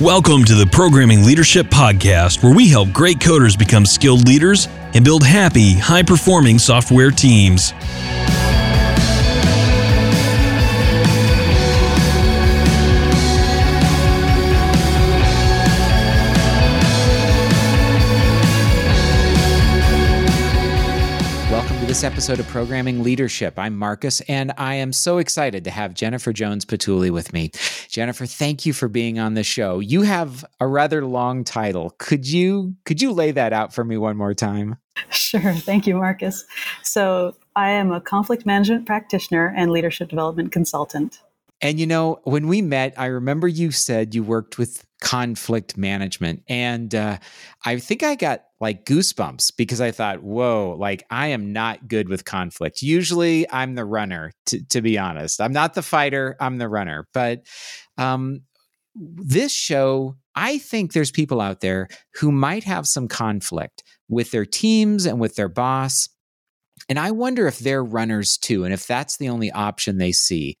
Welcome to the Programming Leadership Podcast, where we help great coders become skilled leaders and build happy, high performing software teams. This episode of Programming Leadership. I'm Marcus, and I am so excited to have Jennifer Jones Patulli with me. Jennifer, thank you for being on the show. You have a rather long title. Could you could you lay that out for me one more time? Sure. Thank you, Marcus. So, I am a conflict management practitioner and leadership development consultant. And you know, when we met, I remember you said you worked with conflict management. And uh, I think I got like goosebumps because I thought, whoa, like I am not good with conflict. Usually I'm the runner, to, to be honest. I'm not the fighter, I'm the runner. But um, this show, I think there's people out there who might have some conflict with their teams and with their boss. And I wonder if they're runners too, and if that's the only option they see.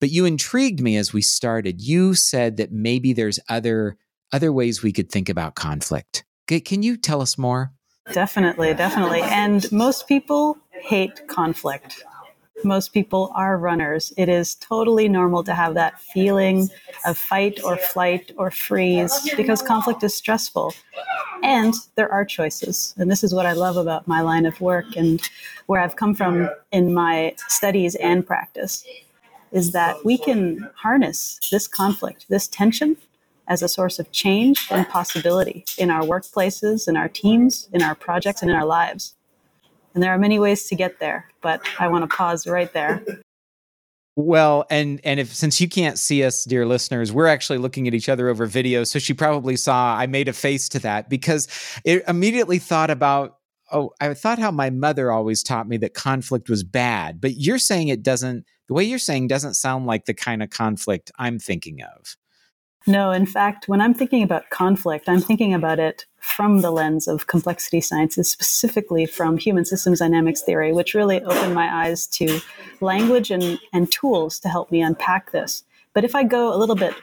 But you intrigued me as we started. You said that maybe there's other other ways we could think about conflict. Can you tell us more? Definitely, definitely. And most people hate conflict. Most people are runners. It is totally normal to have that feeling of fight or flight or freeze because conflict is stressful. And there are choices. And this is what I love about my line of work and where I've come from in my studies and practice is that we can harness this conflict, this tension, as a source of change and possibility in our workplaces, in our teams, in our projects, and in our lives. And there are many ways to get there, but I want to pause right there. Well, and and if since you can't see us, dear listeners, we're actually looking at each other over video. So she probably saw I made a face to that because it immediately thought about oh, I thought how my mother always taught me that conflict was bad, but you're saying it doesn't. The way you're saying doesn't sound like the kind of conflict I'm thinking of. No, in fact, when I'm thinking about conflict, I'm thinking about it from the lens of complexity sciences, specifically from human systems dynamics theory, which really opened my eyes to language and, and tools to help me unpack this. But if I go a little bit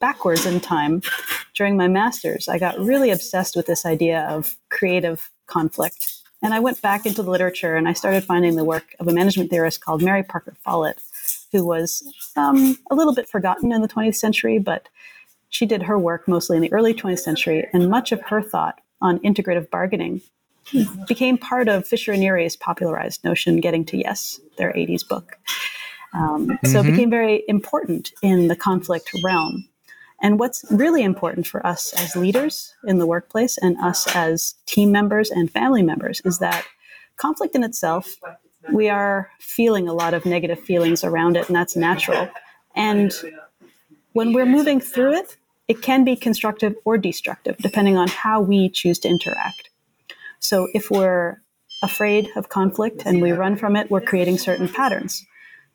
backwards in time, during my master's, I got really obsessed with this idea of creative conflict. And I went back into the literature and I started finding the work of a management theorist called Mary Parker Follett, who was um, a little bit forgotten in the 20th century, but she did her work mostly in the early 20th century, and much of her thought on integrative bargaining became part of Fisher and Ury's popularized notion, Getting to Yes, their 80s book. Um, mm-hmm. So it mm-hmm. became very important in the conflict realm. And what's really important for us as leaders in the workplace and us as team members and family members is that conflict in itself, we are feeling a lot of negative feelings around it, and that's natural. And when we're moving through it, it can be constructive or destructive, depending on how we choose to interact. So if we're afraid of conflict and we run from it, we're creating certain patterns.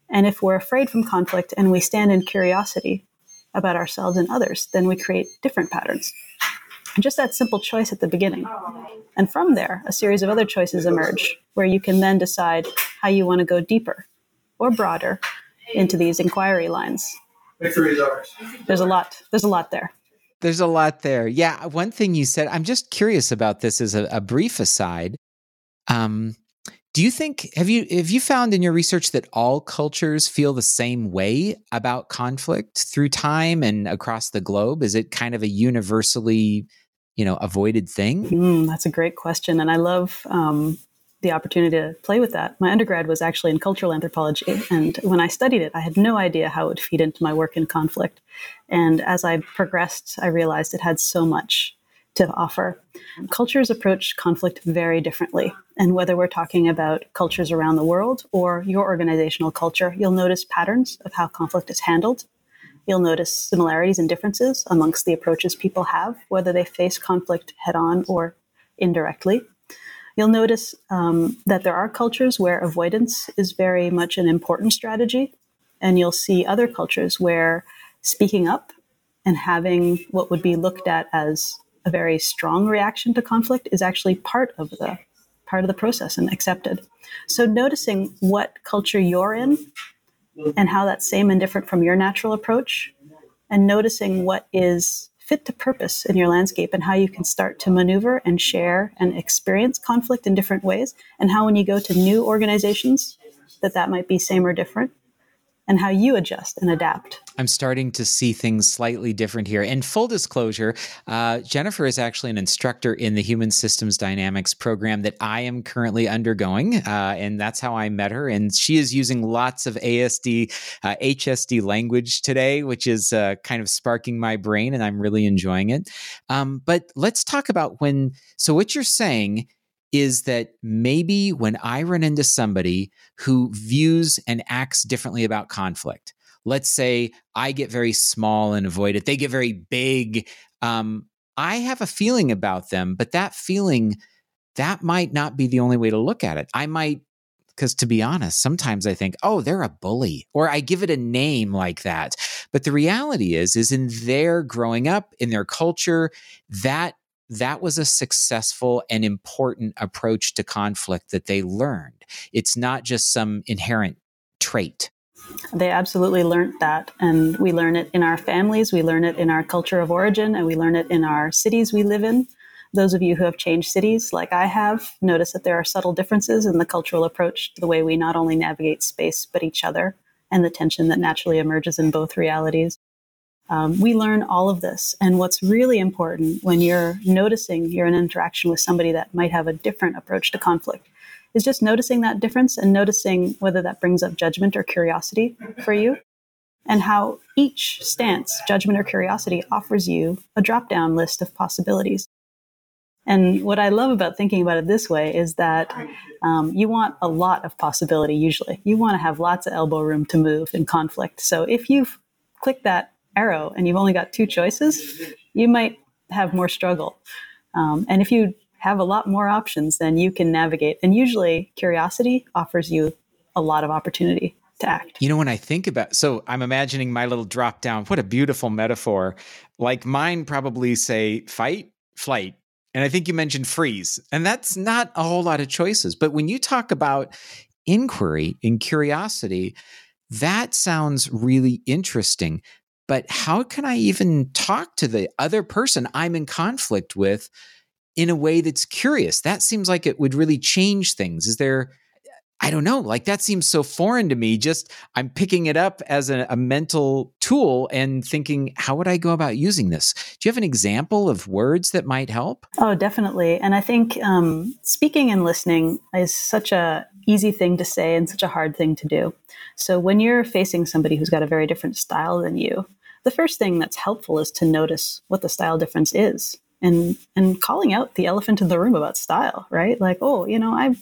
And if we're afraid from conflict and we stand in curiosity about ourselves and others, then we create different patterns. And just that simple choice at the beginning. And from there, a series of other choices emerge where you can then decide how you want to go deeper or broader into these inquiry lines. Victory is ours. There's a lot. There's a lot there. There's a lot there. Yeah. One thing you said, I'm just curious about this as a, a brief aside. Um, do you think have you have you found in your research that all cultures feel the same way about conflict through time and across the globe? Is it kind of a universally, you know, avoided thing? Mm, that's a great question, and I love um, the opportunity to play with that. My undergrad was actually in cultural anthropology, and when I studied it, I had no idea how it would feed into my work in conflict. And as I progressed, I realized it had so much to offer. Cultures approach conflict very differently. And whether we're talking about cultures around the world or your organizational culture, you'll notice patterns of how conflict is handled. You'll notice similarities and differences amongst the approaches people have, whether they face conflict head on or indirectly. You'll notice um, that there are cultures where avoidance is very much an important strategy, and you'll see other cultures where speaking up and having what would be looked at as a very strong reaction to conflict is actually part of the part of the process and accepted. So noticing what culture you're in and how that's same and different from your natural approach and noticing what is fit to purpose in your landscape and how you can start to maneuver and share and experience conflict in different ways and how when you go to new organizations that that might be same or different and how you adjust and adapt. I'm starting to see things slightly different here. And full disclosure, uh, Jennifer is actually an instructor in the Human Systems Dynamics program that I am currently undergoing. Uh, and that's how I met her. And she is using lots of ASD, uh, HSD language today, which is uh, kind of sparking my brain, and I'm really enjoying it. Um, but let's talk about when, so what you're saying is that maybe when I run into somebody who views and acts differently about conflict, let's say I get very small and avoid it, they get very big. Um, I have a feeling about them, but that feeling, that might not be the only way to look at it. I might, because to be honest, sometimes I think, oh, they're a bully, or I give it a name like that. But the reality is, is in their growing up, in their culture, that that was a successful and important approach to conflict that they learned. It's not just some inherent trait. They absolutely learned that. And we learn it in our families, we learn it in our culture of origin, and we learn it in our cities we live in. Those of you who have changed cities, like I have, notice that there are subtle differences in the cultural approach to the way we not only navigate space, but each other, and the tension that naturally emerges in both realities. Um, we learn all of this. And what's really important when you're noticing you're in interaction with somebody that might have a different approach to conflict is just noticing that difference and noticing whether that brings up judgment or curiosity for you and how each stance, judgment or curiosity, offers you a drop down list of possibilities. And what I love about thinking about it this way is that um, you want a lot of possibility usually. You want to have lots of elbow room to move in conflict. So if you've clicked that arrow and you've only got two choices, you might have more struggle. Um, and if you have a lot more options, then you can navigate. And usually, curiosity offers you a lot of opportunity to act. You know, when I think about, so I'm imagining my little drop down. What a beautiful metaphor! Like mine probably say fight, flight, and I think you mentioned freeze, and that's not a whole lot of choices. But when you talk about inquiry and curiosity, that sounds really interesting but how can I even talk to the other person I'm in conflict with in a way that's curious? That seems like it would really change things. Is there, I don't know, like that seems so foreign to me. Just I'm picking it up as a, a mental tool and thinking, how would I go about using this? Do you have an example of words that might help? Oh, definitely. And I think um, speaking and listening is such a easy thing to say and such a hard thing to do. So when you're facing somebody who's got a very different style than you, the first thing that's helpful is to notice what the style difference is and and calling out the elephant in the room about style, right? Like, oh, you know, I'm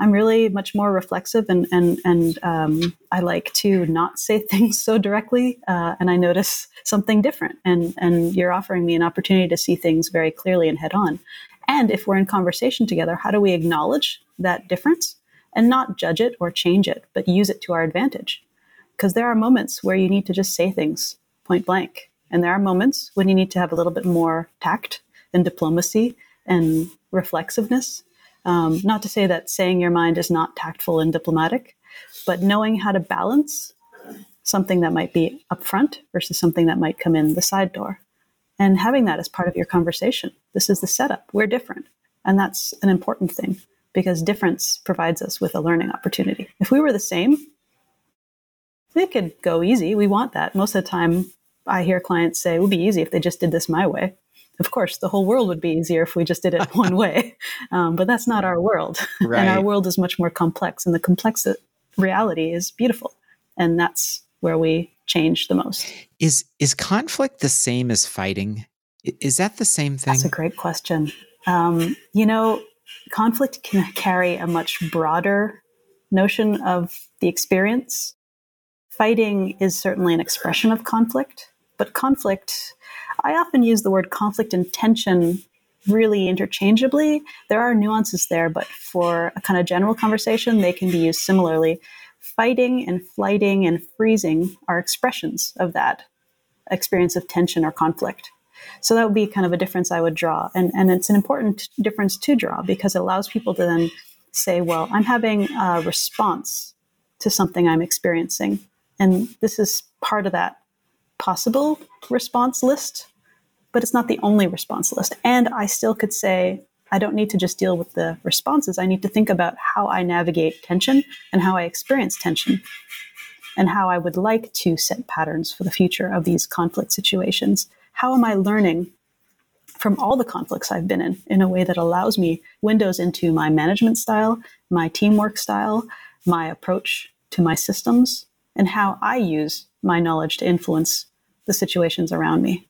I'm really much more reflexive and and and um, I like to not say things so directly, uh, and I notice something different, and and you're offering me an opportunity to see things very clearly and head on. And if we're in conversation together, how do we acknowledge that difference and not judge it or change it, but use it to our advantage? Because there are moments where you need to just say things point blank. And there are moments when you need to have a little bit more tact and diplomacy and reflexiveness. Um, not to say that saying your mind is not tactful and diplomatic, but knowing how to balance something that might be upfront versus something that might come in the side door. And having that as part of your conversation. This is the setup. We're different. And that's an important thing because difference provides us with a learning opportunity. If we were the same, it could go easy. We want that. Most of the time, I hear clients say, it would be easy if they just did this my way. Of course, the whole world would be easier if we just did it one way. Um, but that's not our world. Right. and our world is much more complex, and the complex reality is beautiful. And that's where we change the most. Is is conflict the same as fighting? Is that the same thing? That's a great question. Um, you know, conflict can carry a much broader notion of the experience Fighting is certainly an expression of conflict, but conflict, I often use the word conflict and tension really interchangeably. There are nuances there, but for a kind of general conversation, they can be used similarly. Fighting and flighting and freezing are expressions of that experience of tension or conflict. So that would be kind of a difference I would draw. And, and it's an important difference to draw because it allows people to then say, well, I'm having a response to something I'm experiencing. And this is part of that possible response list. but it's not the only response list. And I still could say, I don't need to just deal with the responses. I need to think about how I navigate tension and how I experience tension and how I would like to set patterns for the future of these conflict situations. How am I learning from all the conflicts I've been in in a way that allows me windows into my management style, my teamwork style, my approach to my systems, and how I use my knowledge to influence the situations around me.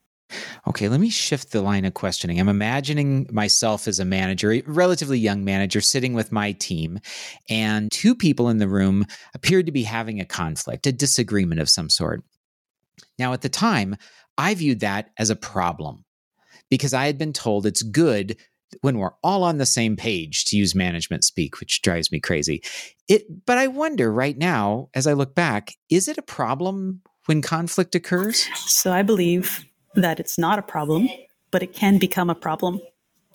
Okay, let me shift the line of questioning. I'm imagining myself as a manager, a relatively young manager, sitting with my team, and two people in the room appeared to be having a conflict, a disagreement of some sort. Now, at the time, I viewed that as a problem because I had been told it's good when we're all on the same page to use management speak, which drives me crazy. It, but I wonder right now, as I look back, is it a problem when conflict occurs? So I believe that it's not a problem, but it can become a problem.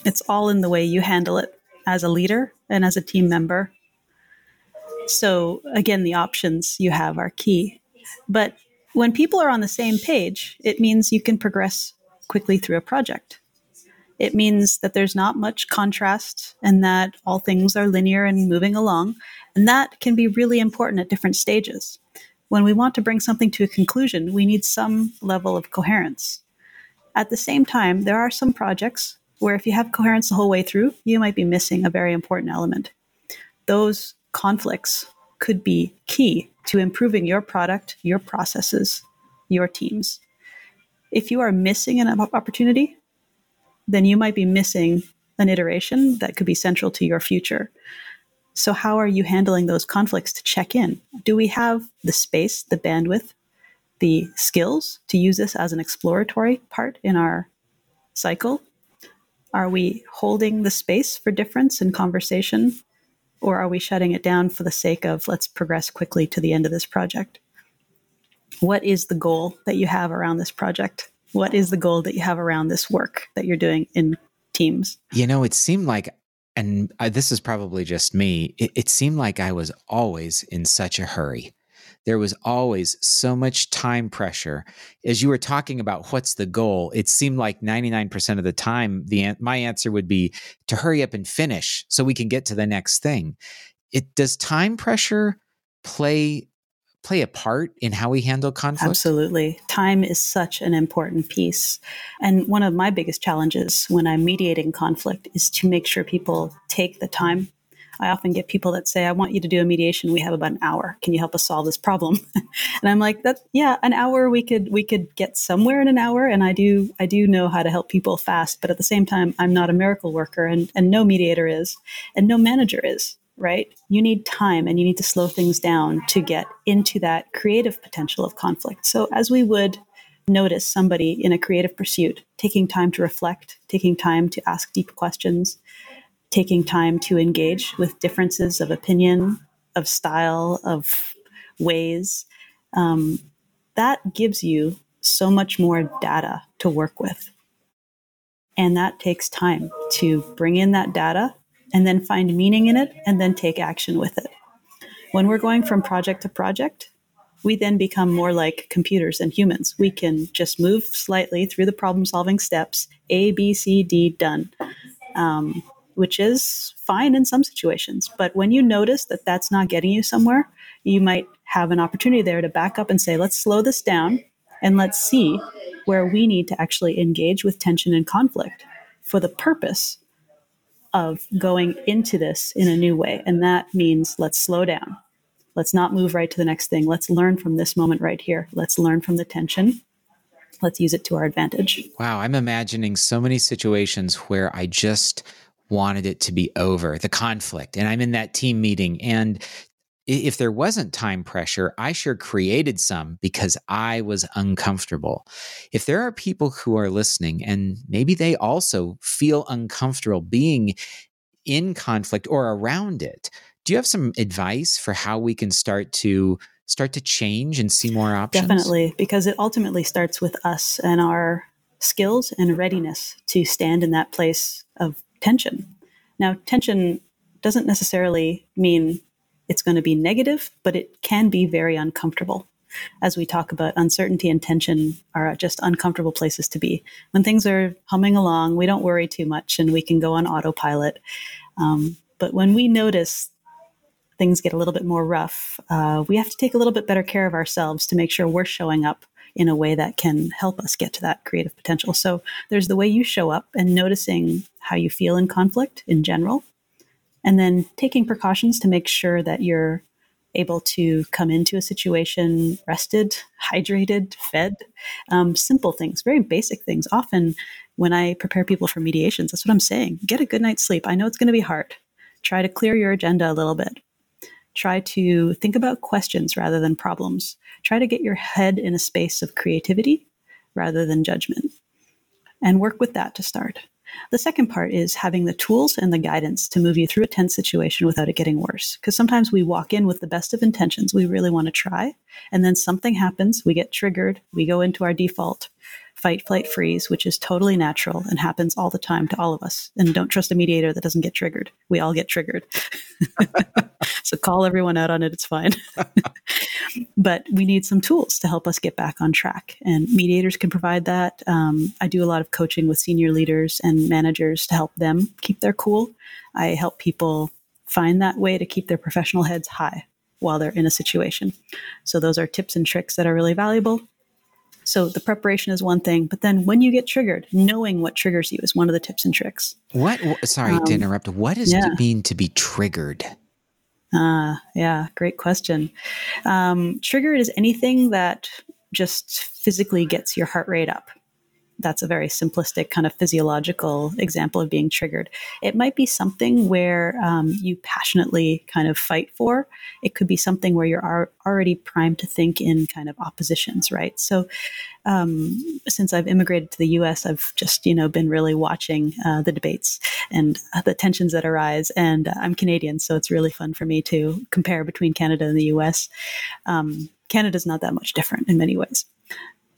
It's all in the way you handle it as a leader and as a team member. So, again, the options you have are key. But when people are on the same page, it means you can progress quickly through a project. It means that there's not much contrast and that all things are linear and moving along. And that can be really important at different stages. When we want to bring something to a conclusion, we need some level of coherence. At the same time, there are some projects where if you have coherence the whole way through, you might be missing a very important element. Those conflicts could be key to improving your product, your processes, your teams. If you are missing an opportunity, then you might be missing an iteration that could be central to your future. So, how are you handling those conflicts to check in? Do we have the space, the bandwidth, the skills to use this as an exploratory part in our cycle? Are we holding the space for difference and conversation? Or are we shutting it down for the sake of let's progress quickly to the end of this project? What is the goal that you have around this project? What is the goal that you have around this work that you're doing in teams? You know, it seemed like, and uh, this is probably just me, it, it seemed like I was always in such a hurry there was always so much time pressure. As you were talking about what's the goal, it seemed like 99% of the time the my answer would be to hurry up and finish so we can get to the next thing. It does time pressure play play a part in how we handle conflict? Absolutely. Time is such an important piece. And one of my biggest challenges when I'm mediating conflict is to make sure people take the time I often get people that say, I want you to do a mediation. We have about an hour. Can you help us solve this problem? and I'm like, that yeah, an hour we could we could get somewhere in an hour. And I do I do know how to help people fast, but at the same time, I'm not a miracle worker and, and no mediator is, and no manager is right? You need time and you need to slow things down to get into that creative potential of conflict. So, as we would notice somebody in a creative pursuit taking time to reflect, taking time to ask deep questions, taking time to engage with differences of opinion, of style, of ways, um, that gives you so much more data to work with. And that takes time to bring in that data and then find meaning in it and then take action with it. When we're going from project to project, we then become more like computers and humans. We can just move slightly through the problem solving steps A, B, C, D, done. Um, which is fine in some situations. But when you notice that that's not getting you somewhere, you might have an opportunity there to back up and say, let's slow this down and let's see where we need to actually engage with tension and conflict for the purpose of going into this in a new way. And that means let's slow down. Let's not move right to the next thing. Let's learn from this moment right here. Let's learn from the tension. Let's use it to our advantage. Wow, I'm imagining so many situations where I just wanted it to be over, the conflict. And I'm in that team meeting. And if there wasn't time pressure, I sure created some because I was uncomfortable. If there are people who are listening and maybe they also feel uncomfortable being in conflict or around it, do you have some advice for how we can start to start to change and see more options? Definitely, because it ultimately starts with us and our skills and readiness to stand in that place of tension. Now, tension doesn't necessarily mean it's going to be negative, but it can be very uncomfortable. as we talk about uncertainty and tension are just uncomfortable places to be. When things are humming along, we don't worry too much and we can go on autopilot. Um, but when we notice things get a little bit more rough, uh, we have to take a little bit better care of ourselves to make sure we're showing up in a way that can help us get to that creative potential. So there's the way you show up and noticing how you feel in conflict in general, and then taking precautions to make sure that you're able to come into a situation rested, hydrated, fed. Um, simple things, very basic things. Often, when I prepare people for mediations, that's what I'm saying. Get a good night's sleep. I know it's going to be hard. Try to clear your agenda a little bit. Try to think about questions rather than problems. Try to get your head in a space of creativity rather than judgment. And work with that to start. The second part is having the tools and the guidance to move you through a tense situation without it getting worse. Because sometimes we walk in with the best of intentions, we really want to try, and then something happens, we get triggered, we go into our default fight, flight, freeze, which is totally natural and happens all the time to all of us. And don't trust a mediator that doesn't get triggered. We all get triggered. so call everyone out on it, it's fine. but we need some tools to help us get back on track. And mediators can provide that. Um, I do a lot of coaching with senior leaders and managers to help them keep their cool. I help people find that way to keep their professional heads high while they're in a situation. So, those are tips and tricks that are really valuable. So the preparation is one thing, but then when you get triggered, knowing what triggers you is one of the tips and tricks. What? Sorry um, to interrupt. What does yeah. it mean to be triggered? Uh, yeah, great question. Um, triggered is anything that just physically gets your heart rate up that's a very simplistic kind of physiological example of being triggered. It might be something where um, you passionately kind of fight for. It could be something where you're already primed to think in kind of oppositions, right? So, um, since I've immigrated to the U.S., I've just you know been really watching uh, the debates and uh, the tensions that arise. And uh, I'm Canadian, so it's really fun for me to compare between Canada and the U.S. Um, Canada's not that much different in many ways.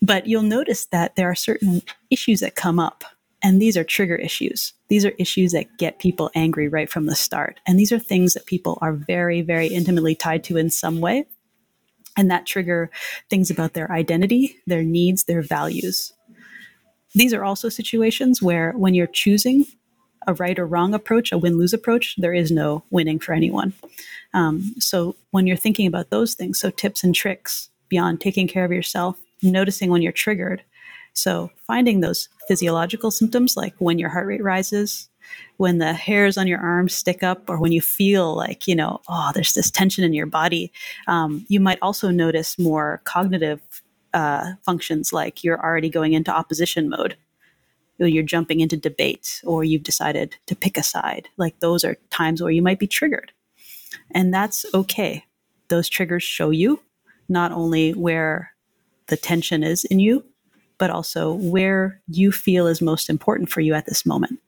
But you'll notice that there are certain issues that come up, and these are trigger issues. These are issues that get people angry right from the start. And these are things that people are very, very intimately tied to in some way. And that trigger things about their identity, their needs, their values. These are also situations where when you're choosing a right or wrong approach, a win lose approach, there is no winning for anyone. Um, so when you're thinking about those things, so tips and tricks beyond taking care of yourself, noticing when you're triggered. So, finding those physiological symptoms like when your heart rate rises, when the hairs on your arms stick up, or when you feel like, you know, oh, there's this tension in your body. Um, you might also notice more cognitive uh, functions like you're already going into opposition mode. You're jumping into debate, or you've decided to pick a side. Like those are times where you might be triggered. And that's okay. Those triggers show you not only where the tension is in you, but also where you feel is most important for you at this moment.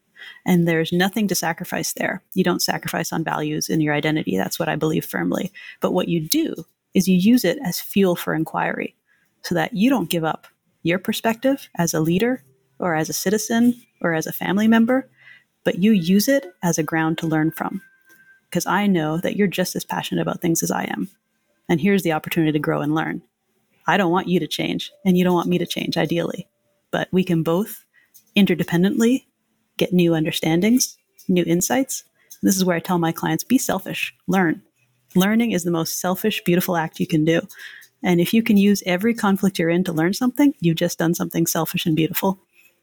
And there's nothing to sacrifice there. You don't sacrifice on values in your identity. That's what I believe firmly. But what you do is you use it as fuel for inquiry so that you don't give up your perspective as a leader or as a citizen or as a family member, but you use it as a ground to learn from. Because I know that you're just as passionate about things as I am. And here's the opportunity to grow and learn. I don't want you to change, and you don't want me to change, ideally. But we can both interdependently get new understandings, new insights. And this is where I tell my clients be selfish, learn. Learning is the most selfish, beautiful act you can do. And if you can use every conflict you're in to learn something, you've just done something selfish and beautiful.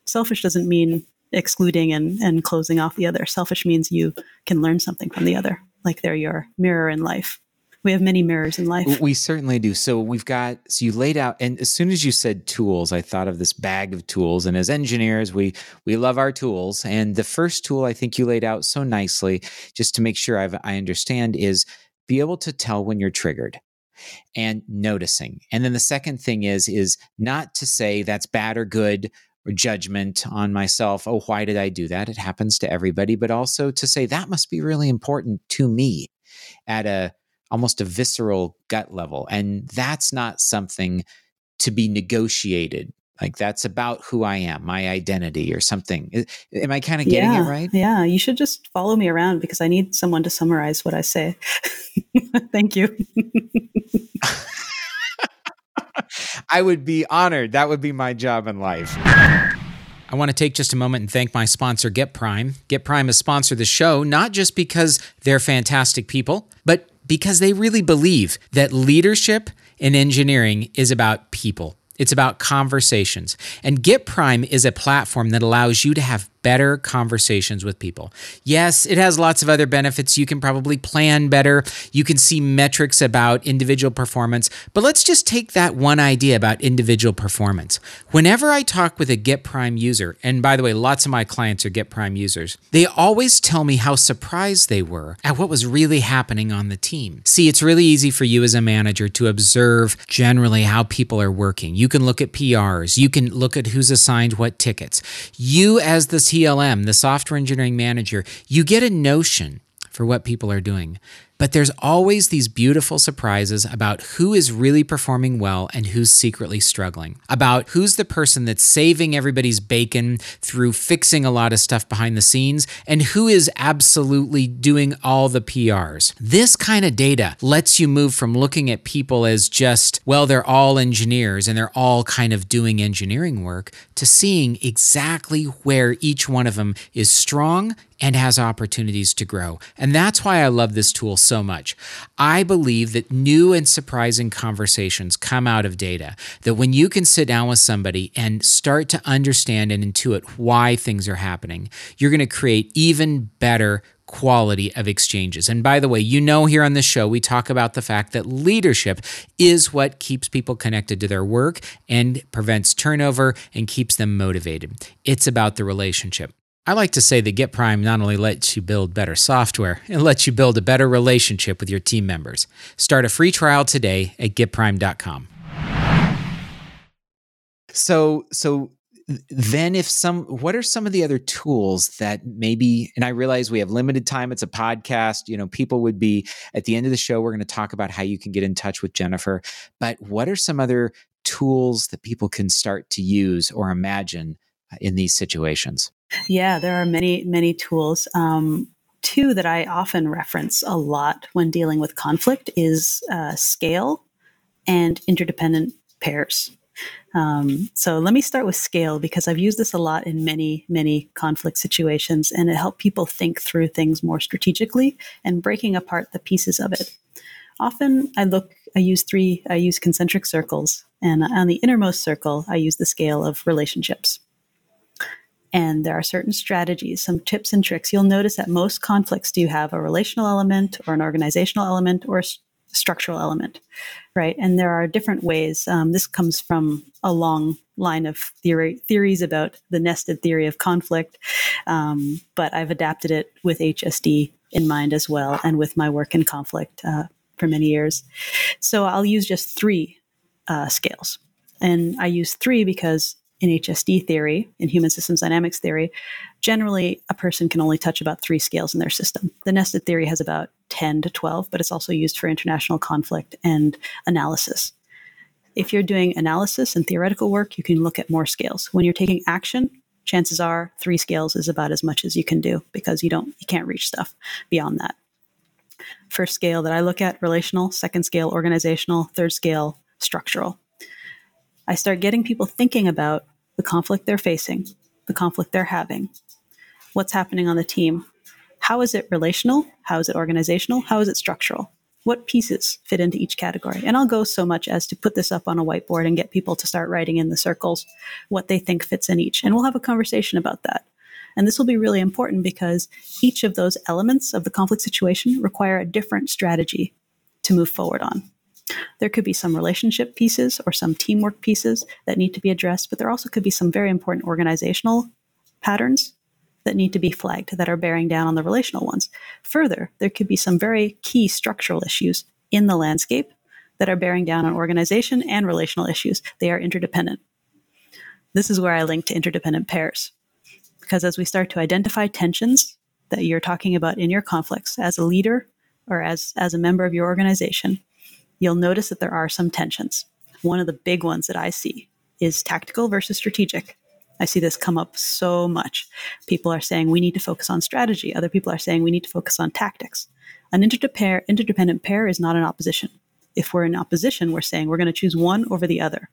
Selfish doesn't mean excluding and, and closing off the other. Selfish means you can learn something from the other, like they're your mirror in life we have many mirrors in life. We certainly do. So we've got so you laid out and as soon as you said tools, I thought of this bag of tools and as engineers, we we love our tools and the first tool I think you laid out so nicely just to make sure I've, I understand is be able to tell when you're triggered and noticing. And then the second thing is is not to say that's bad or good or judgment on myself. Oh, why did I do that? It happens to everybody, but also to say that must be really important to me at a almost a visceral gut level. And that's not something to be negotiated. Like that's about who I am, my identity or something. Am I kind of getting yeah, it right? Yeah, you should just follow me around because I need someone to summarize what I say. Thank you. I would be honored. That would be my job in life. I want to take just a moment and thank my sponsor, GitPrime. Get Prime has sponsored the show, not just because they're fantastic people, but because they really believe that leadership in engineering is about people. It's about conversations. And GitPrime is a platform that allows you to have better conversations with people. Yes, it has lots of other benefits. You can probably plan better. You can see metrics about individual performance. But let's just take that one idea about individual performance. Whenever I talk with a GitPrime user, and by the way, lots of my clients are GitPrime users, they always tell me how surprised they were at what was really happening on the team. See, it's really easy for you as a manager to observe generally how people are working. You can look at PRs, you can look at who's assigned what tickets. You, as the TLM, the software engineering manager, you get a notion for what people are doing. But there's always these beautiful surprises about who is really performing well and who's secretly struggling, about who's the person that's saving everybody's bacon through fixing a lot of stuff behind the scenes, and who is absolutely doing all the PRs. This kind of data lets you move from looking at people as just, well, they're all engineers and they're all kind of doing engineering work, to seeing exactly where each one of them is strong and has opportunities to grow. And that's why I love this tool so much. I believe that new and surprising conversations come out of data, that when you can sit down with somebody and start to understand and intuit why things are happening, you're going to create even better quality of exchanges. And by the way, you know, here on the show, we talk about the fact that leadership is what keeps people connected to their work and prevents turnover and keeps them motivated. It's about the relationship. I like to say that GitPrime not only lets you build better software, it lets you build a better relationship with your team members. Start a free trial today at gitprime.com. So, so then if some what are some of the other tools that maybe and i realize we have limited time it's a podcast you know people would be at the end of the show we're going to talk about how you can get in touch with jennifer but what are some other tools that people can start to use or imagine uh, in these situations yeah, there are many, many tools. Um, two that I often reference a lot when dealing with conflict is uh, scale and interdependent pairs. Um, so let me start with scale because I've used this a lot in many, many conflict situations, and it helped people think through things more strategically and breaking apart the pieces of it. Often I look, I use three, I use concentric circles, and on the innermost circle, I use the scale of relationships. And there are certain strategies, some tips and tricks. You'll notice that most conflicts do have a relational element or an organizational element or a structural element, right? And there are different ways. Um, this comes from a long line of theory, theories about the nested theory of conflict, um, but I've adapted it with HSD in mind as well and with my work in conflict uh, for many years. So I'll use just three uh, scales. And I use three because in HSD theory, in human systems dynamics theory, generally a person can only touch about three scales in their system. The nested theory has about 10 to 12, but it's also used for international conflict and analysis. If you're doing analysis and theoretical work, you can look at more scales. When you're taking action, chances are three scales is about as much as you can do because you don't you can't reach stuff beyond that. First scale that I look at relational, second scale organizational, third scale structural. I start getting people thinking about the conflict they're facing, the conflict they're having, what's happening on the team. How is it relational? How is it organizational? How is it structural? What pieces fit into each category? And I'll go so much as to put this up on a whiteboard and get people to start writing in the circles what they think fits in each. And we'll have a conversation about that. And this will be really important because each of those elements of the conflict situation require a different strategy to move forward on. There could be some relationship pieces or some teamwork pieces that need to be addressed, but there also could be some very important organizational patterns that need to be flagged that are bearing down on the relational ones. Further, there could be some very key structural issues in the landscape that are bearing down on organization and relational issues. They are interdependent. This is where I link to interdependent pairs. Because as we start to identify tensions that you're talking about in your conflicts as a leader or as, as a member of your organization, you'll notice that there are some tensions. One of the big ones that I see is tactical versus strategic. I see this come up so much. People are saying we need to focus on strategy. Other people are saying we need to focus on tactics. An interdependent pair is not an opposition. If we're in opposition, we're saying we're going to choose one over the other.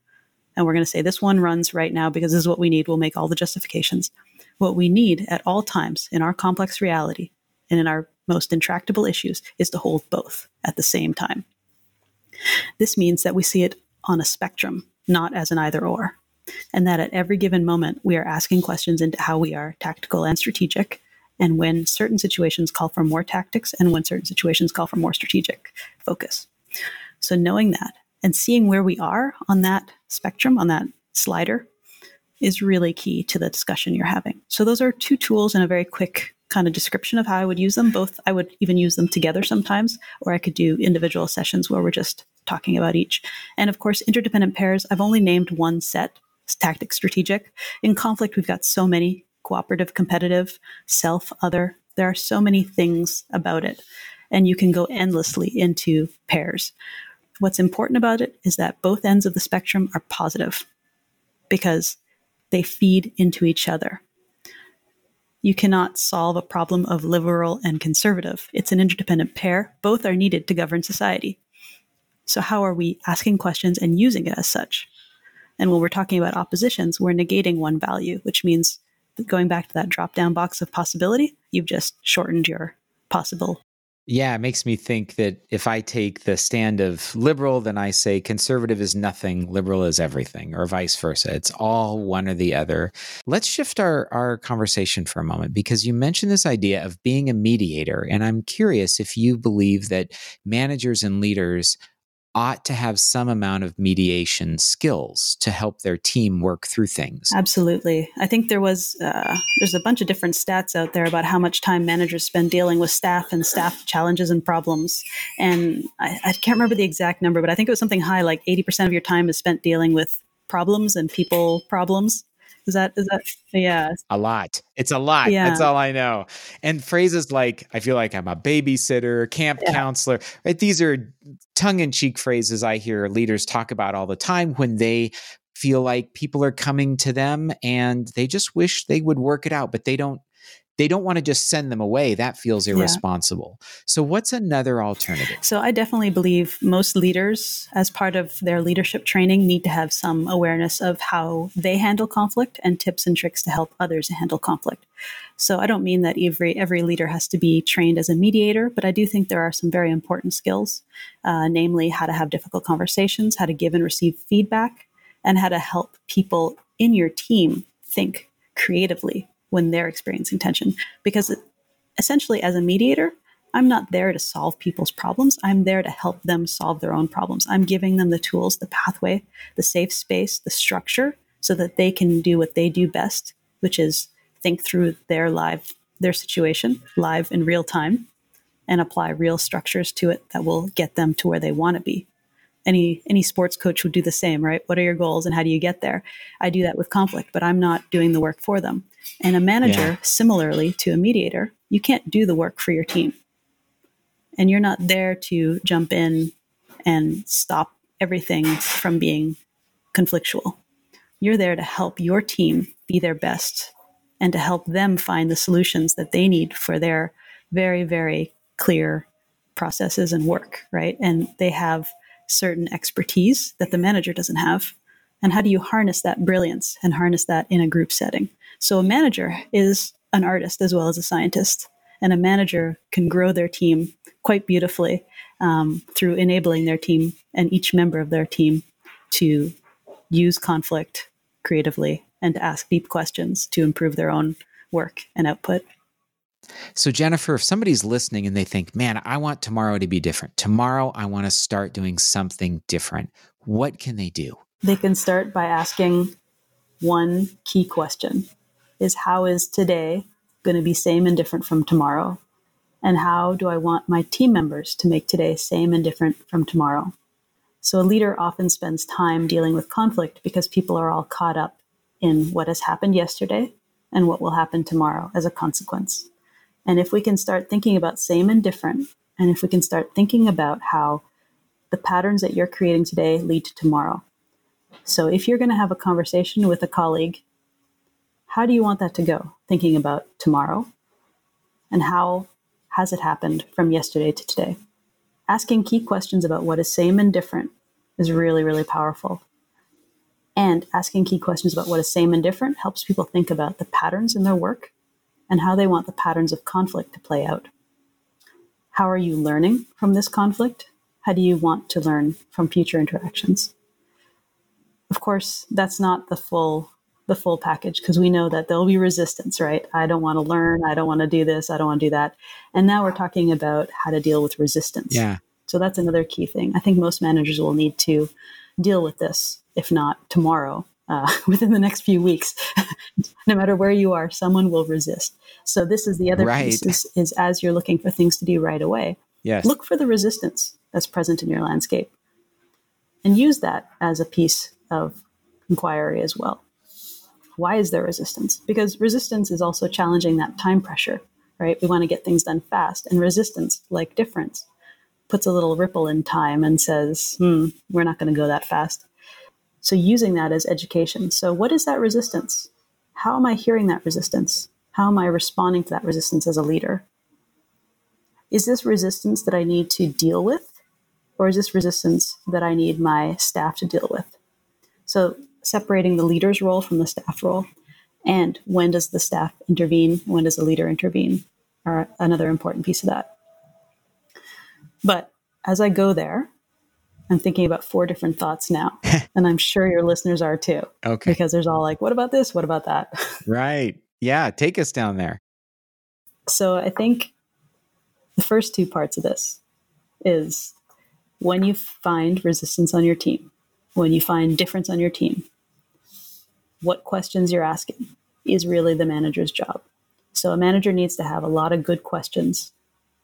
and we're going to say this one runs right now because this is what we need. We'll make all the justifications. What we need at all times in our complex reality and in our most intractable issues is to hold both at the same time. This means that we see it on a spectrum, not as an either or. And that at every given moment, we are asking questions into how we are tactical and strategic, and when certain situations call for more tactics, and when certain situations call for more strategic focus. So, knowing that and seeing where we are on that spectrum, on that slider, is really key to the discussion you're having. So, those are two tools in a very quick kind of description of how I would use them. Both, I would even use them together sometimes, or I could do individual sessions where we're just talking about each. And of course, interdependent pairs, I've only named one set tactic strategic. In conflict, we've got so many cooperative, competitive, self, other. There are so many things about it. And you can go endlessly into pairs. What's important about it is that both ends of the spectrum are positive because they feed into each other. You cannot solve a problem of liberal and conservative. It's an interdependent pair. Both are needed to govern society. So, how are we asking questions and using it as such? And when we're talking about oppositions, we're negating one value, which means going back to that drop down box of possibility, you've just shortened your possible yeah, it makes me think that if I take the stand of liberal, then I say conservative is nothing, liberal is everything, or vice versa. It's all one or the other. Let's shift our, our conversation for a moment because you mentioned this idea of being a mediator. And I'm curious if you believe that managers and leaders ought to have some amount of mediation skills to help their team work through things. Absolutely. I think there was uh, there's a bunch of different stats out there about how much time managers spend dealing with staff and staff challenges and problems. And I, I can't remember the exact number, but I think it was something high, like 80% of your time is spent dealing with problems and people problems. Is that is that yeah? A lot. It's a lot. Yeah. That's all I know. And phrases like I feel like I'm a babysitter, camp yeah. counselor, right? These are tongue-in-cheek phrases I hear leaders talk about all the time when they feel like people are coming to them and they just wish they would work it out, but they don't they don't want to just send them away. That feels irresponsible. Yeah. So, what's another alternative? So, I definitely believe most leaders, as part of their leadership training, need to have some awareness of how they handle conflict and tips and tricks to help others handle conflict. So, I don't mean that every every leader has to be trained as a mediator, but I do think there are some very important skills, uh, namely how to have difficult conversations, how to give and receive feedback, and how to help people in your team think creatively when they're experiencing tension. Because essentially, as a mediator, I'm not there to solve people's problems. I'm there to help them solve their own problems. I'm giving them the tools, the pathway, the safe space, the structure so that they can do what they do best, which is think through their live their situation live in real time and apply real structures to it that will get them to where they want to be any any sports coach would do the same right what are your goals and how do you get there i do that with conflict but i'm not doing the work for them and a manager yeah. similarly to a mediator you can't do the work for your team and you're not there to jump in and stop everything from being conflictual you're there to help your team be their best and to help them find the solutions that they need for their very very clear processes and work right and they have certain expertise that the manager doesn't have? And how do you harness that brilliance and harness that in a group setting? So, a manager is an artist as well as a scientist, and a manager can grow their team quite beautifully um, through enabling their team and each member of their team to use conflict creatively and to ask deep questions to improve their own work and output. So, Jennifer, if somebody's listening and they think, man, I want tomorrow to be different, tomorrow I want to start doing something different, what can they do? They can start by asking one key question is how is today going to be same and different from tomorrow? And how do I want my team members to make today same and different from tomorrow? So, a leader often spends time dealing with conflict because people are all caught up in what has happened yesterday and what will happen tomorrow as a consequence. And if we can start thinking about same and different, and if we can start thinking about how the patterns that you're creating today lead to tomorrow. So if you're going to have a conversation with a colleague, how do you want that to go? Thinking about tomorrow and how has it happened from yesterday to today? Asking key questions about what is same and different is really, really powerful. And asking key questions about what is same and different helps people think about the patterns in their work and how they want the patterns of conflict to play out. How are you learning from this conflict? How do you want to learn from future interactions? Of course, that's not the full the full package because we know that there'll be resistance, right? I don't want to learn, I don't want to do this, I don't want to do that. And now we're talking about how to deal with resistance. Yeah. So that's another key thing. I think most managers will need to deal with this, if not tomorrow, uh, within the next few weeks. no matter where you are, someone will resist. So this is the other right. piece is, is as you're looking for things to do right away, Yes. look for the resistance that's present in your landscape and use that as a piece of inquiry as well. Why is there resistance? Because resistance is also challenging that time pressure, right? We want to get things done fast, and resistance, like difference, puts a little ripple in time and says, hmm, we're not going to go that fast. So, using that as education. So, what is that resistance? How am I hearing that resistance? How am I responding to that resistance as a leader? Is this resistance that I need to deal with? Or is this resistance that I need my staff to deal with? So, separating the leader's role from the staff role, and when does the staff intervene? When does the leader intervene? Are another important piece of that. But as I go there, I'm thinking about four different thoughts now, and I'm sure your listeners are too, Okay. because there's all like, what about this? What about that? Right. Yeah. Take us down there. So I think the first two parts of this is when you find resistance on your team, when you find difference on your team, what questions you're asking is really the manager's job. So a manager needs to have a lot of good questions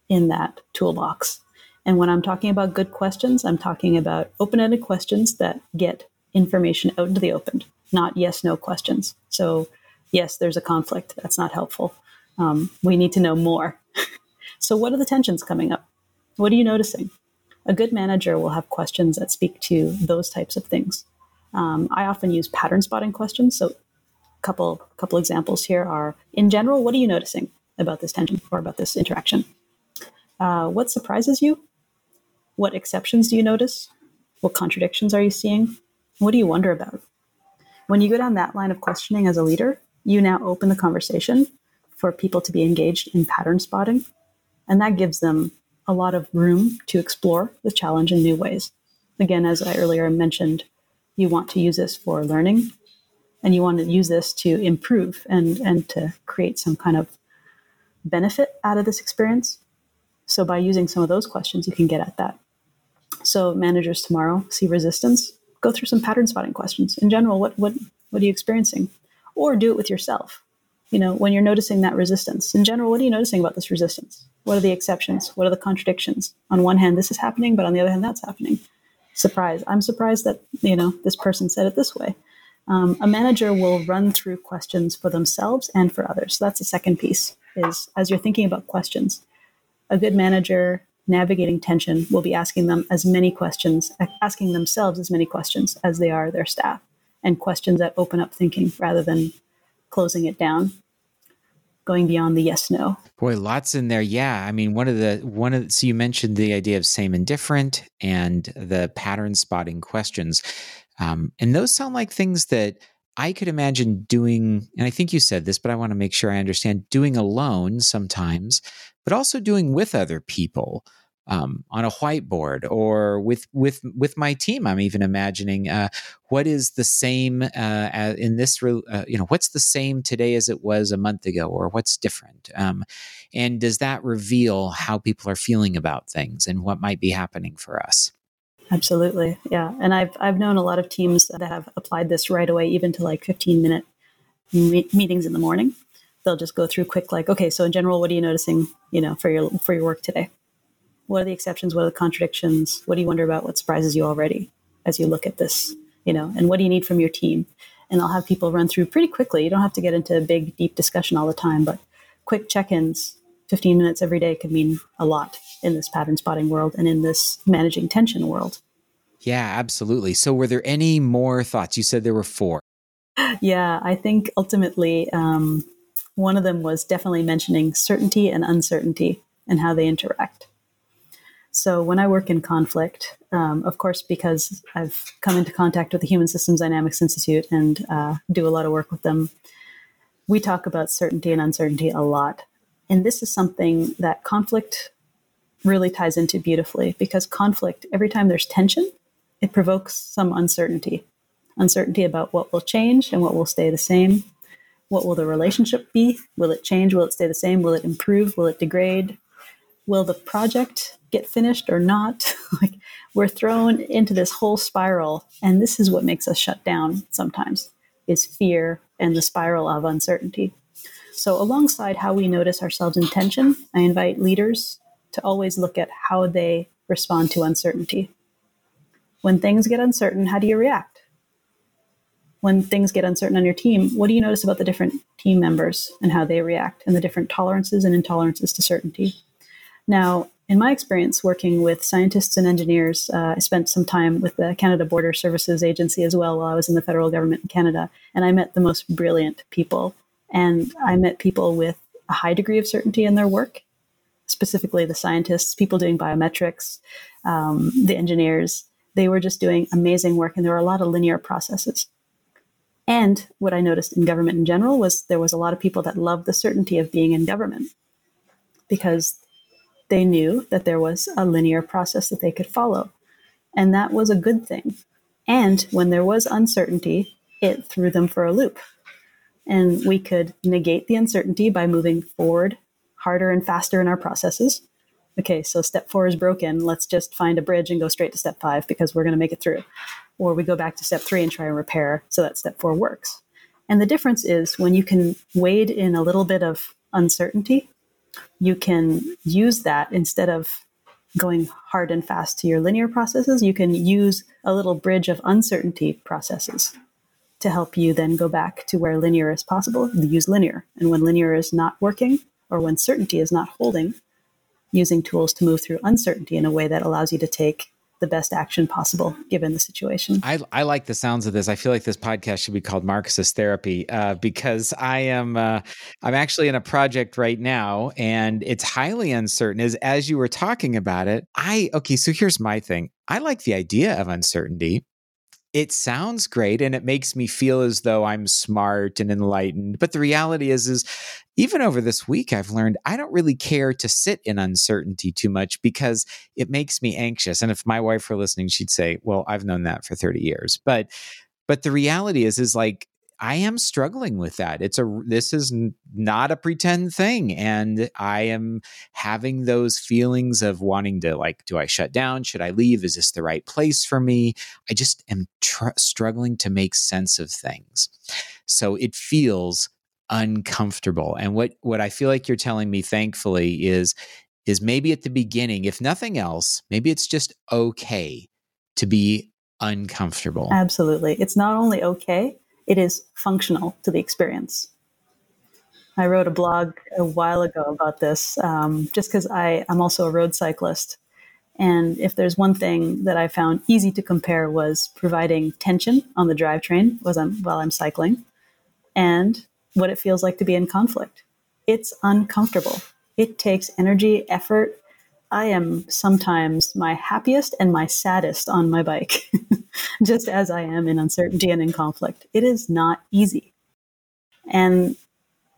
in that toolbox. And when I'm talking about good questions, I'm talking about open ended questions that get information out into the open, not yes no questions. So, yes, there's a conflict. That's not helpful. Um, we need to know more. so, what are the tensions coming up? What are you noticing? A good manager will have questions that speak to those types of things. Um, I often use pattern spotting questions. So, a couple couple examples here are: in general, what are you noticing about this tension or about this interaction? Uh, what surprises you? What exceptions do you notice? What contradictions are you seeing? What do you wonder about? When you go down that line of questioning as a leader, you now open the conversation for people to be engaged in pattern spotting. And that gives them a lot of room to explore the challenge in new ways. Again, as I earlier mentioned, you want to use this for learning and you want to use this to improve and, and to create some kind of benefit out of this experience. So, by using some of those questions, you can get at that. So, managers tomorrow see resistance, go through some pattern spotting questions. In general, what, what, what are you experiencing? Or do it with yourself. You know, when you're noticing that resistance, in general, what are you noticing about this resistance? What are the exceptions? What are the contradictions? On one hand, this is happening, but on the other hand, that's happening. Surprise. I'm surprised that, you know, this person said it this way. Um, a manager will run through questions for themselves and for others. So that's the second piece is as you're thinking about questions, a good manager navigating tension will be asking them as many questions, asking themselves as many questions as they are their staff, and questions that open up thinking rather than closing it down, going beyond the yes no. Boy, lots in there. Yeah. I mean, one of the, one of, the, so you mentioned the idea of same and different and the pattern spotting questions. Um, and those sound like things that I could imagine doing, and I think you said this, but I want to make sure I understand doing alone sometimes, but also doing with other people um, on a whiteboard or with with with my team. I'm even imagining uh, what is the same uh, in this. Uh, you know, what's the same today as it was a month ago, or what's different? Um, and does that reveal how people are feeling about things and what might be happening for us? Absolutely. Yeah. And I've, I've known a lot of teams that have applied this right away, even to like 15 minute me- meetings in the morning. They'll just go through quick, like, okay, so in general, what are you noticing, you know, for your, for your work today? What are the exceptions? What are the contradictions? What do you wonder about? What surprises you already as you look at this, you know, and what do you need from your team? And I'll have people run through pretty quickly. You don't have to get into a big, deep discussion all the time, but quick check-ins 15 minutes every day could mean a lot in this pattern spotting world and in this managing tension world. Yeah, absolutely. So, were there any more thoughts? You said there were four. Yeah, I think ultimately um, one of them was definitely mentioning certainty and uncertainty and how they interact. So when I work in conflict, um, of course, because I've come into contact with the Human Systems Dynamics Institute and uh, do a lot of work with them, we talk about certainty and uncertainty a lot. And this is something that conflict really ties into beautifully because conflict, every time there's tension, it provokes some uncertainty uncertainty about what will change and what will stay the same. What will the relationship be? Will it change? Will it stay the same? Will it improve? Will it degrade? Will the project get finished or not? like we're thrown into this whole spiral, and this is what makes us shut down sometimes is fear and the spiral of uncertainty. So alongside how we notice ourselves in tension, I invite leaders to always look at how they respond to uncertainty. When things get uncertain, how do you react? When things get uncertain on your team, what do you notice about the different team members and how they react and the different tolerances and intolerances to certainty? Now, in my experience working with scientists and engineers, uh, I spent some time with the Canada Border Services Agency as well while I was in the federal government in Canada, and I met the most brilliant people. And I met people with a high degree of certainty in their work, specifically the scientists, people doing biometrics, um, the engineers, they were just doing amazing work, and there were a lot of linear processes. And what I noticed in government in general was there was a lot of people that loved the certainty of being in government because they knew that there was a linear process that they could follow. And that was a good thing. And when there was uncertainty, it threw them for a loop. And we could negate the uncertainty by moving forward harder and faster in our processes okay, so step four is broken. Let's just find a bridge and go straight to step five because we're going to make it through. Or we go back to step three and try and repair so that step four works. And the difference is when you can wade in a little bit of uncertainty, you can use that instead of going hard and fast to your linear processes, you can use a little bridge of uncertainty processes to help you then go back to where linear is possible. Use linear. And when linear is not working or when certainty is not holding, using tools to move through uncertainty in a way that allows you to take the best action possible given the situation. I, I like the sounds of this. I feel like this podcast should be called Marcus's Therapy uh, because I am uh, I'm actually in a project right now and it's highly uncertain. As as you were talking about it, I okay. So here's my thing. I like the idea of uncertainty it sounds great and it makes me feel as though I'm smart and enlightened. But the reality is, is even over this week, I've learned I don't really care to sit in uncertainty too much because it makes me anxious. And if my wife were listening, she'd say, well, I've known that for 30 years. But but the reality is, is like I am struggling with that. It's a this is not a pretend thing and I am having those feelings of wanting to like do I shut down? Should I leave? Is this the right place for me? I just am tr- struggling to make sense of things. So it feels uncomfortable. And what what I feel like you're telling me thankfully is is maybe at the beginning if nothing else, maybe it's just okay to be uncomfortable. Absolutely. It's not only okay, it is functional to the experience. I wrote a blog a while ago about this um, just because I'm also a road cyclist. And if there's one thing that I found easy to compare was providing tension on the drivetrain I'm, while I'm cycling and what it feels like to be in conflict. It's uncomfortable. It takes energy, effort, I am sometimes my happiest and my saddest on my bike, just as I am in uncertainty and in conflict. It is not easy. And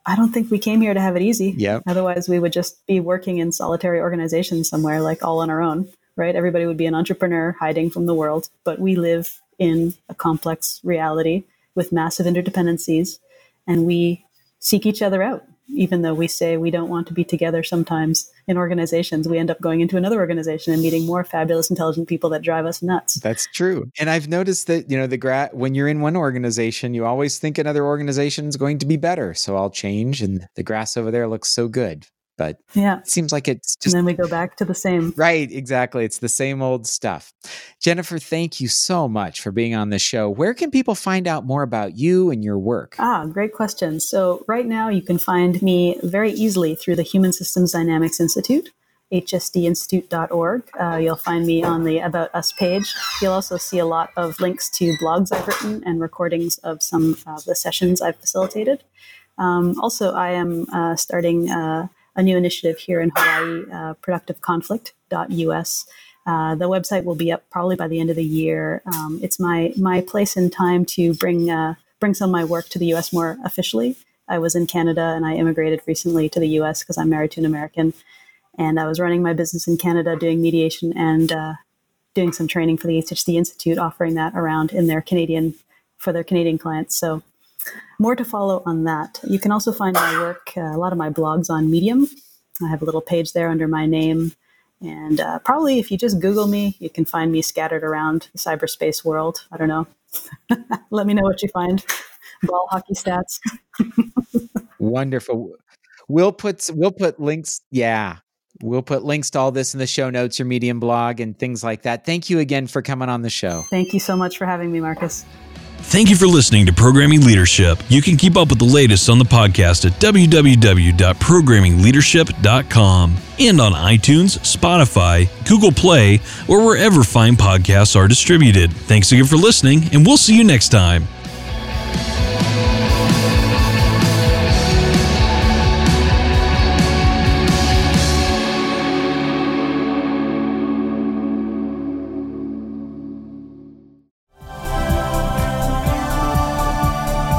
I don't think we came here to have it easy. Yeah. Otherwise, we would just be working in solitary organizations somewhere, like all on our own, right? Everybody would be an entrepreneur hiding from the world. But we live in a complex reality with massive interdependencies, and we seek each other out even though we say we don't want to be together sometimes in organizations, we end up going into another organization and meeting more fabulous, intelligent people that drive us nuts. That's true. And I've noticed that, you know, the gra- when you're in one organization, you always think another organization is going to be better. So I'll change and the grass over there looks so good. But yeah, it seems like it's just. And then we go back to the same. Right, exactly. It's the same old stuff. Jennifer, thank you so much for being on the show. Where can people find out more about you and your work? Ah, great question. So, right now, you can find me very easily through the Human Systems Dynamics Institute hsdinstitute.org. Uh, you'll find me on the About Us page. You'll also see a lot of links to blogs I've written and recordings of some of the sessions I've facilitated. Um, also, I am uh, starting uh, a new initiative here in Hawaii, uh, productiveconflict.us. Uh, the website will be up probably by the end of the year. Um, it's my my place and time to bring uh, bring some of my work to the U.S. more officially. I was in Canada and I immigrated recently to the U.S. because I'm married to an American, and I was running my business in Canada, doing mediation and uh, doing some training for the HSD Institute, offering that around in their Canadian for their Canadian clients. So more to follow on that. You can also find my work, uh, a lot of my blogs on Medium. I have a little page there under my name. And uh, probably if you just Google me, you can find me scattered around the cyberspace world. I don't know. Let me know what you find. Ball hockey stats. Wonderful. We'll put we'll put links. Yeah, we'll put links to all this in the show notes, your Medium blog, and things like that. Thank you again for coming on the show. Thank you so much for having me, Marcus. Thank you for listening to Programming Leadership. You can keep up with the latest on the podcast at www.programmingleadership.com and on iTunes, Spotify, Google Play, or wherever fine podcasts are distributed. Thanks again for listening, and we'll see you next time.